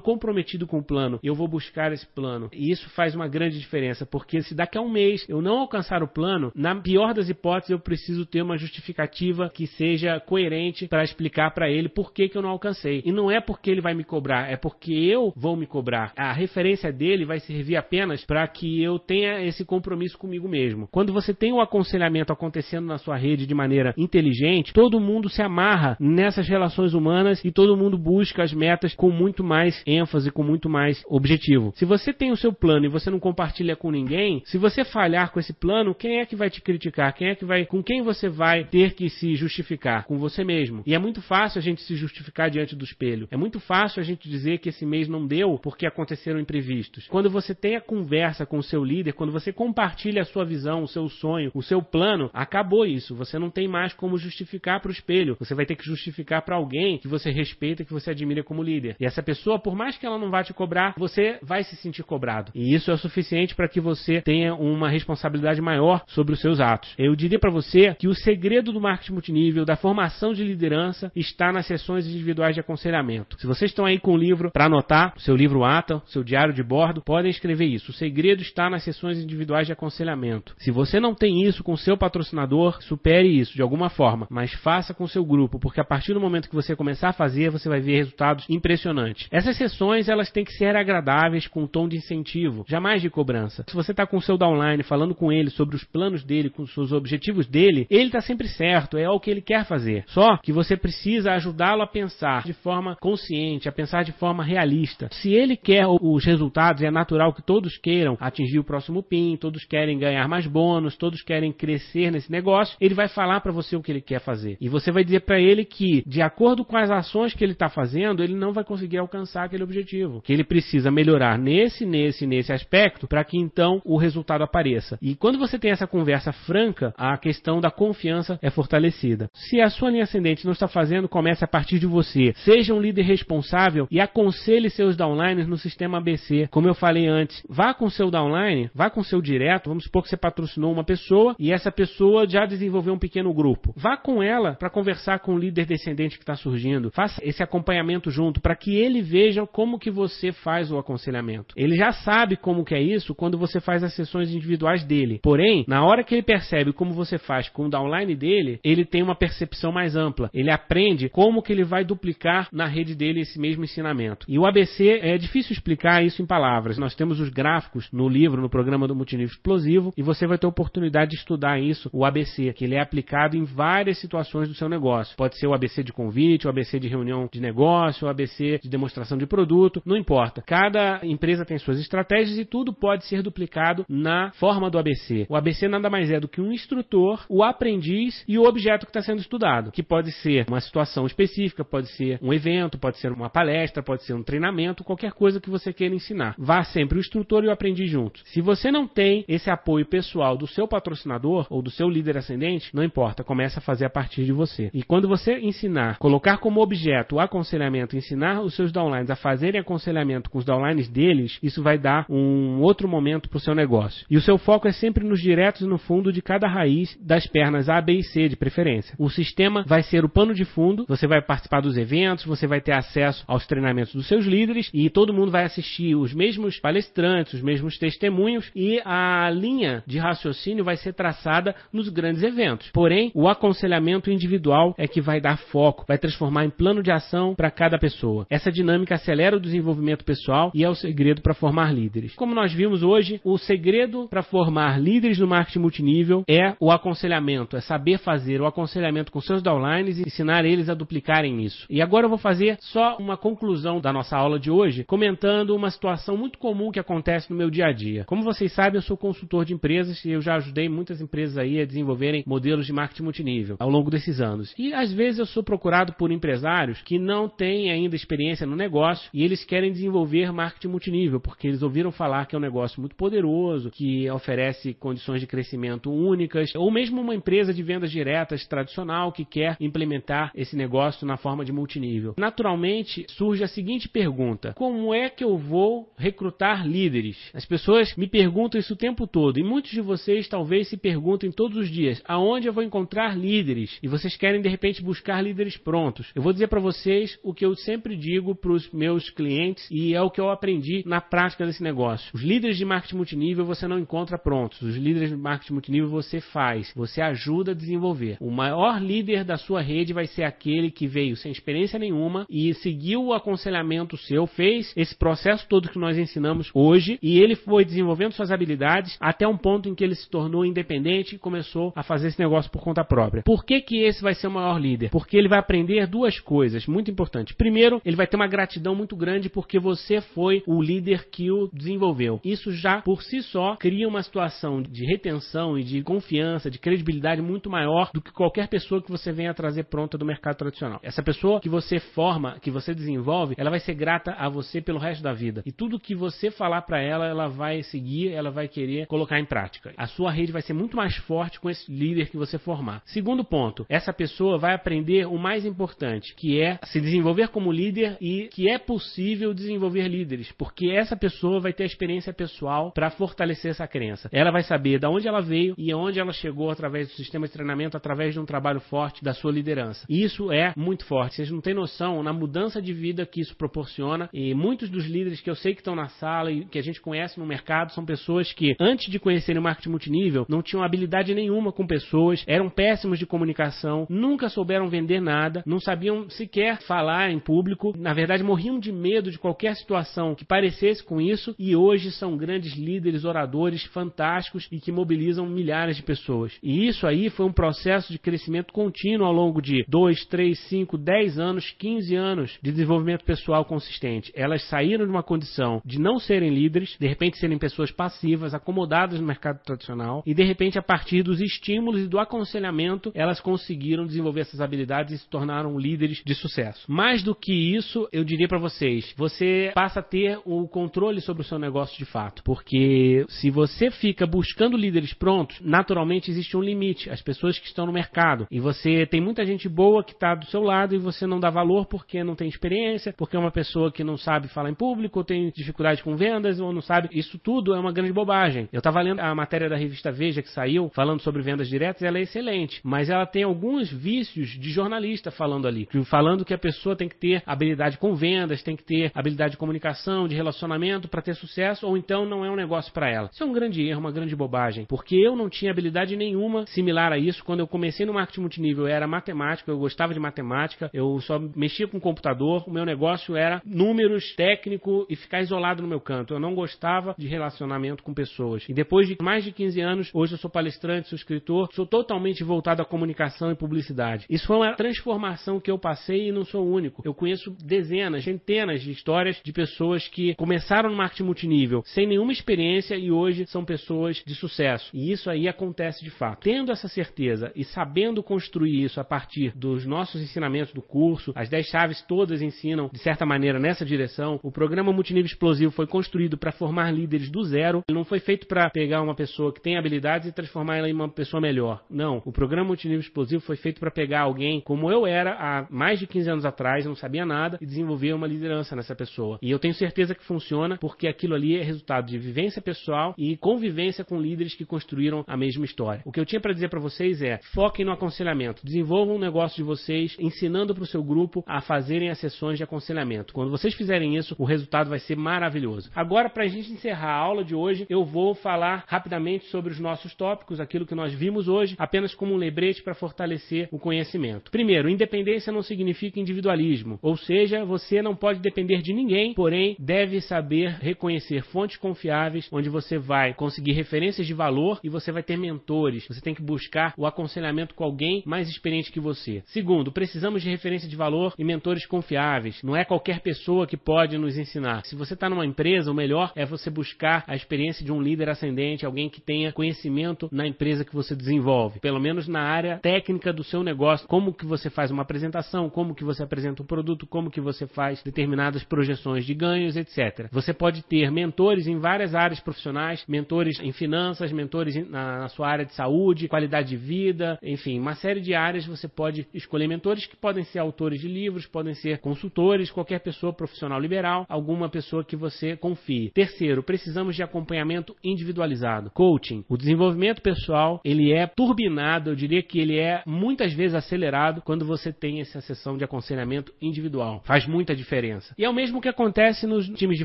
comprometido com o plano, eu vou buscar esse plano. E isso faz uma grande diferença, porque se daqui a um mês eu não alcançar o plano, na pior das hipóteses, eu preciso ter uma justificativa que seja coerente para explicar para ele por que, que eu não alcancei. E não é porque ele vai me cobrar, é porque eu vou me cobrar. A referência dele vai servir apenas para que eu tenha esse compromisso comigo mesmo. Quando você tem o um aconselhamento acontecendo na sua rede de maneira inteligente, todo mundo se amarra nessas relações humanas e todo mundo busca as metas com muito mais ênfase, com muito mais objetivo. Se você tem o seu plano e você não compartilha com ninguém, se você falhar com esse plano, quem é que vai te criticar? Quem é que vai, com quem você vai ter que se justificar? Com você mesmo. E é muito fácil a gente se justificar diante do espelho. É muito fácil a gente dizer que esse mês não deu porque aconteceram imprevistos. Quando você tem a conversa com o seu líder, quando você compartilha a sua visão, o seu sonho, o seu plano, acabou isso. Você não tem mais como justificar para o espelho. Você vai ter que justificar para alguém que você respeita, que você admira como líder. E essa pessoa, por mais que ela não vá te cobrar, você vai se sentir cobrado. E isso é o suficiente para que você tenha uma responsabilidade maior sobre os seus atos. Eu diria para você que o segredo do marketing multinível, da formação de liderança, está nas sessões individuais de aconselhamento. Se vocês estão aí com o livro para anotar, seu livro ATA, seu diário de bordo, podem escrever isso. O segredo está nas sessões individuais de aconselhamento. Se você não tem isso com seu patrocinador, supere isso de alguma forma, mas faça com seu grupo, porque a partir do momento que você começar a fazer, você vai ver resultados impressionantes. Essas sessões, elas têm que ser agradáveis com um tom de incentivo, jamais de cobrança. Se você está com o seu downline falando com ele sobre os planos dele, com os objetivos dele, ele está sempre certo, é o que ele quer fazer. Só que você precisa ajudá-lo a pensar de forma consciente, a pensar de forma realista. Se ele quer os resultados, é natural que todos queiram atingir o próximo PIN, todos querem ganhar mais bônus, todos querem crescer nesse negócio, ele vai falar para você o que ele quer fazer. E você vai dizer para ele que, de acordo com as ações que ele está fazendo, ele não vai conseguir alcançar aquele objetivo. Que ele precisa melhorar nesse, nesse, nesse aspecto para que então o resultado apareça. E quando você tem essa conversa franca, a questão da confiança é fortalecida. Se a sua linha ascendente não está fazendo, comece a partir de você. Seja um líder responsável e aconselhe seus downliners no sistema ABC. Como eu falei antes, vá com seu downline, vá com seu direto. Vamos supor que você patrocinou uma pessoa e essa pessoa já desenvolveu um pequeno grupo. Vá com ela para conversar com o líder descendente que está surgindo. Faça esse acompanhamento junto para que ele veja como que você faz o aconselhamento. Ele já sabe como que é isso quando você faz as sessões individuais dele. Porém, na hora que ele percebe como você faz com o downline dele, ele tem uma percepção mais ampla. Ele aprende como que ele vai duplicar na rede dele esse mesmo ensinamento. E o ABC é difícil explicar isso em palavras. Nós temos os gráficos no livro, no programa do Multinível Explosivo, e você vai ter oportunidade de estudar isso, o ABC, que ele é aplicado em várias situações do seu negócio. Pode ser o ABC de convite, o ABC de reunião de negócio, o ABC de demonstração de produto, não importa. Cada empresa tem suas estratégias e tudo pode ser duplicado na forma do ABC. O ABC nada mais é do que um instrutor, o aprendiz e o objeto que está sendo estudado, que pode ser uma situação específica, pode ser um evento, pode ser uma palestra, pode ser um treinamento, qualquer coisa que você queira ensinar. Vá sempre o instrutor e o aprendiz juntos. Se você não tem esse apoio pessoal do seu patrocinador ou do seu líder ascendente, não importa, começa a fazer a partir de você. E quando você ensinar, colocar como objeto o aconselhamento, ensinar os seus downlines a fazerem aconselhamento com os downlines deles, isso vai dar um outro momento para o seu negócio. E o seu foco é sempre nos diretos e no fundo de cada raiz das pernas A, B e C de preferência. O sistema vai ser o pano de fundo, você vai participar dos eventos, você vai ter acesso aos treinamentos dos seus líderes e todo mundo vai assistir os mesmos palestrantes, os mesmos testemunhos e a linha de raciocínio vai ser traçada nos grandes eventos. Porém, o aconselhamento individual é que vai dar foco, vai transformar em plano de ação para cada pessoa. Essa dinâmica acelera o desenvolvimento pessoal e é o segredo para formar líderes. Como nós vimos hoje, o segredo para formar líderes no marketing multinível é o aconselhamento, é saber fazer o aconselhamento com seus downlines e ensinar eles a duplicarem isso. E agora eu vou fazer só uma conclusão da nossa aula de hoje, comentando uma situação muito comum que acontece no meu dia a dia. Como vocês sabem, eu sou consultor de empresas e eu já ajudei muitas empresas aí a desenvolverem modelos de marketing multinível ao longo desses anos. E às vezes eu sou procurado por empresários que não têm ainda experiência no negócio e eles querem desenvolver marketing multinível, porque eles ouviram falar que é um negócio muito poderoso, que oferece condições de crescimento únicas, ou mesmo uma empresa de vendas diretas tradicional que quer implementar esse negócio na forma de multinível. Naturalmente, surge a seguinte pergunta: como é que eu vou recrutar líderes? As pessoas me perguntam isso o tempo todo e muitos de vocês talvez se perguntem todos os dias: aonde eu vou encontrar líderes? E vocês querem de repente buscar líderes prontos. Eu vou dizer para vocês o que eu sempre digo para os meus clientes e é o que eu aprendi na prática desse negócio. Os líderes de marketing multinível você não encontra prontos. Pontos. Os líderes de marketing multinível você faz, você ajuda a desenvolver. O maior líder da sua rede vai ser aquele que veio sem experiência nenhuma e seguiu o aconselhamento seu, fez esse processo todo que nós ensinamos hoje e ele foi desenvolvendo suas habilidades até um ponto em que ele se tornou independente e começou a fazer esse negócio por conta própria. Por que, que esse vai ser o maior líder? Porque ele vai aprender duas coisas muito importantes. Primeiro, ele vai ter uma gratidão muito grande porque você foi o líder que o desenvolveu. Isso já por si só cria uma situação de retenção e de confiança, de credibilidade muito maior do que qualquer pessoa que você venha trazer pronta do mercado tradicional. Essa pessoa que você forma, que você desenvolve, ela vai ser grata a você pelo resto da vida. E tudo que você falar para ela, ela vai seguir, ela vai querer colocar em prática. A sua rede vai ser muito mais forte com esse líder que você formar. Segundo ponto, essa pessoa vai aprender o mais importante, que é se desenvolver como líder e que é possível desenvolver líderes, porque essa pessoa vai ter a experiência pessoal para fortalecer essa crença. Ela vai saber de onde ela veio e aonde ela chegou através do sistema de treinamento, através de um trabalho forte da sua liderança. E isso é muito forte. Vocês não têm noção na mudança de vida que isso proporciona. E muitos dos líderes que eu sei que estão na sala e que a gente conhece no mercado são pessoas que, antes de conhecerem o marketing multinível, não tinham habilidade nenhuma com pessoas, eram péssimos de comunicação, nunca souberam vender nada, não sabiam sequer falar em público. Na verdade, morriam de medo de qualquer situação que parecesse com isso e hoje são grandes líderes, oradores fantásticos e que mobilizam milhares de pessoas. E isso aí foi um processo de crescimento contínuo ao longo de 2, 3, 5, 10 anos, 15 anos de desenvolvimento pessoal consistente. Elas saíram de uma condição de não serem líderes, de repente serem pessoas passivas, acomodadas no mercado tradicional, e de repente, a partir dos estímulos e do aconselhamento, elas conseguiram desenvolver essas habilidades e se tornaram líderes de sucesso. Mais do que isso, eu diria para vocês, você passa a ter o controle sobre o seu negócio de fato, porque se você fica buscando líderes prontos, naturalmente existe um limite. As pessoas que estão no mercado e você tem muita gente boa que está do seu lado e você não dá valor porque não tem experiência, porque é uma pessoa que não sabe falar em público, ou tem dificuldade com vendas ou não sabe. Isso tudo é uma grande bobagem. Eu estava lendo a matéria da revista Veja que saiu falando sobre vendas diretas, ela é excelente, mas ela tem alguns vícios de jornalista falando ali, falando que a pessoa tem que ter habilidade com vendas, tem que ter habilidade de comunicação, de relacionamento para ter sucesso, ou então não é um negócio para ela. Isso é um grande erro, uma grande bobagem, porque eu não tinha habilidade nenhuma similar a isso. Quando eu comecei no marketing multinível, eu era matemático, eu gostava de matemática, eu só mexia com computador, o meu negócio era números, técnico e ficar isolado no meu canto. Eu não gostava de relacionamento com pessoas. E depois de mais de 15 anos, hoje eu sou palestrante, sou escritor, sou totalmente voltado à comunicação e publicidade. Isso foi uma transformação que eu passei e não sou o único. Eu conheço dezenas, centenas de histórias de pessoas que começaram no marketing multinível sem nenhuma experiência e hoje são pessoas de sucesso. E isso aí acontece de fato. Tendo essa certeza e sabendo construir isso a partir dos nossos ensinamentos do curso, as 10 chaves todas ensinam de certa maneira nessa direção. O programa Multinível Explosivo foi construído para formar líderes do zero. Ele não foi feito para pegar uma pessoa que tem habilidades e transformar ela em uma pessoa melhor. Não. O programa Multinível Explosivo foi feito para pegar alguém como eu era há mais de 15 anos atrás, não sabia nada, e desenvolver uma liderança nessa pessoa. E eu tenho certeza que funciona porque aquilo ali é resultado de vivência pessoal e convivência com líderes que construíram a mesma história. O que eu tinha para dizer para vocês é: foquem no aconselhamento, desenvolvam um negócio de vocês, ensinando para o seu grupo a fazerem as sessões de aconselhamento. Quando vocês fizerem isso, o resultado vai ser maravilhoso. Agora, para a gente encerrar a aula de hoje, eu vou falar rapidamente sobre os nossos tópicos, aquilo que nós vimos hoje, apenas como um lembrete para fortalecer o conhecimento. Primeiro, independência não significa individualismo, ou seja, você não pode depender de ninguém, porém deve saber reconhecer fontes confiáveis onde você vai conseguir referências de valor e você vai ter mentores. Você tem que buscar o aconselhamento com alguém mais experiente que você. Segundo, precisamos de referência de valor e mentores confiáveis. Não é qualquer pessoa que pode nos ensinar. Se você está numa empresa, o melhor é você buscar a experiência de um líder ascendente, alguém que tenha conhecimento na empresa que você desenvolve, pelo menos na área técnica do seu negócio, como que você faz uma apresentação, como que você apresenta um produto, como que você faz determinadas projeções de ganhos, etc. Você pode ter mentores em várias áreas profissionais, mentores em finanças, mentores na, na sua área de saúde, qualidade de vida, enfim, uma série de áreas você pode escolher mentores que podem ser autores de livros, podem ser consultores, qualquer pessoa profissional liberal, alguma pessoa que você confie. Terceiro, precisamos de acompanhamento individualizado, coaching. O desenvolvimento pessoal, ele é turbinado, eu diria que ele é muitas vezes acelerado quando você tem essa sessão de aconselhamento individual. Faz muita diferença. E é o mesmo que acontece nos times de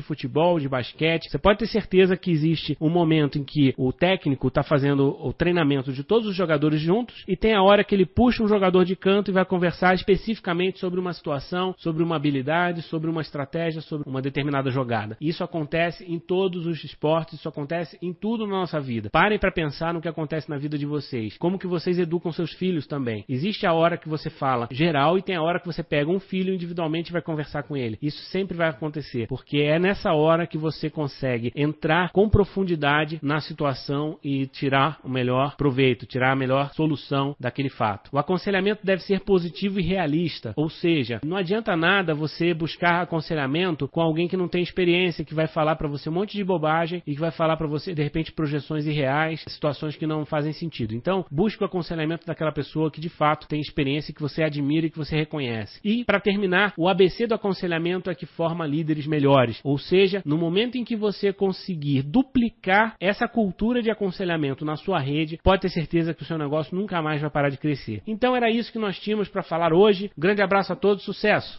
futebol, de basquete. Você pode ter certeza que existe um momento em que que o técnico está fazendo o treinamento de todos os jogadores juntos e tem a hora que ele puxa um jogador de canto e vai conversar especificamente sobre uma situação, sobre uma habilidade, sobre uma estratégia, sobre uma determinada jogada. Isso acontece em todos os esportes, isso acontece em tudo na nossa vida. Parem para pensar no que acontece na vida de vocês. Como que vocês educam seus filhos também. Existe a hora que você fala geral e tem a hora que você pega um filho individualmente e vai conversar com ele. Isso sempre vai acontecer, porque é nessa hora que você consegue entrar com profundidade na situação e tirar o melhor proveito, tirar a melhor solução daquele fato. O aconselhamento deve ser positivo e realista, ou seja, não adianta nada você buscar aconselhamento com alguém que não tem experiência, que vai falar para você um monte de bobagem e que vai falar para você de repente projeções irreais, situações que não fazem sentido. Então, busque o aconselhamento daquela pessoa que de fato tem experiência, que você admira e que você reconhece. E para terminar, o ABC do aconselhamento é que forma líderes melhores, ou seja, no momento em que você conseguir duplicar essa cultura de aconselhamento na sua rede, pode ter certeza que o seu negócio nunca mais vai parar de crescer. Então era isso que nós tínhamos para falar hoje. Grande abraço a todos, sucesso!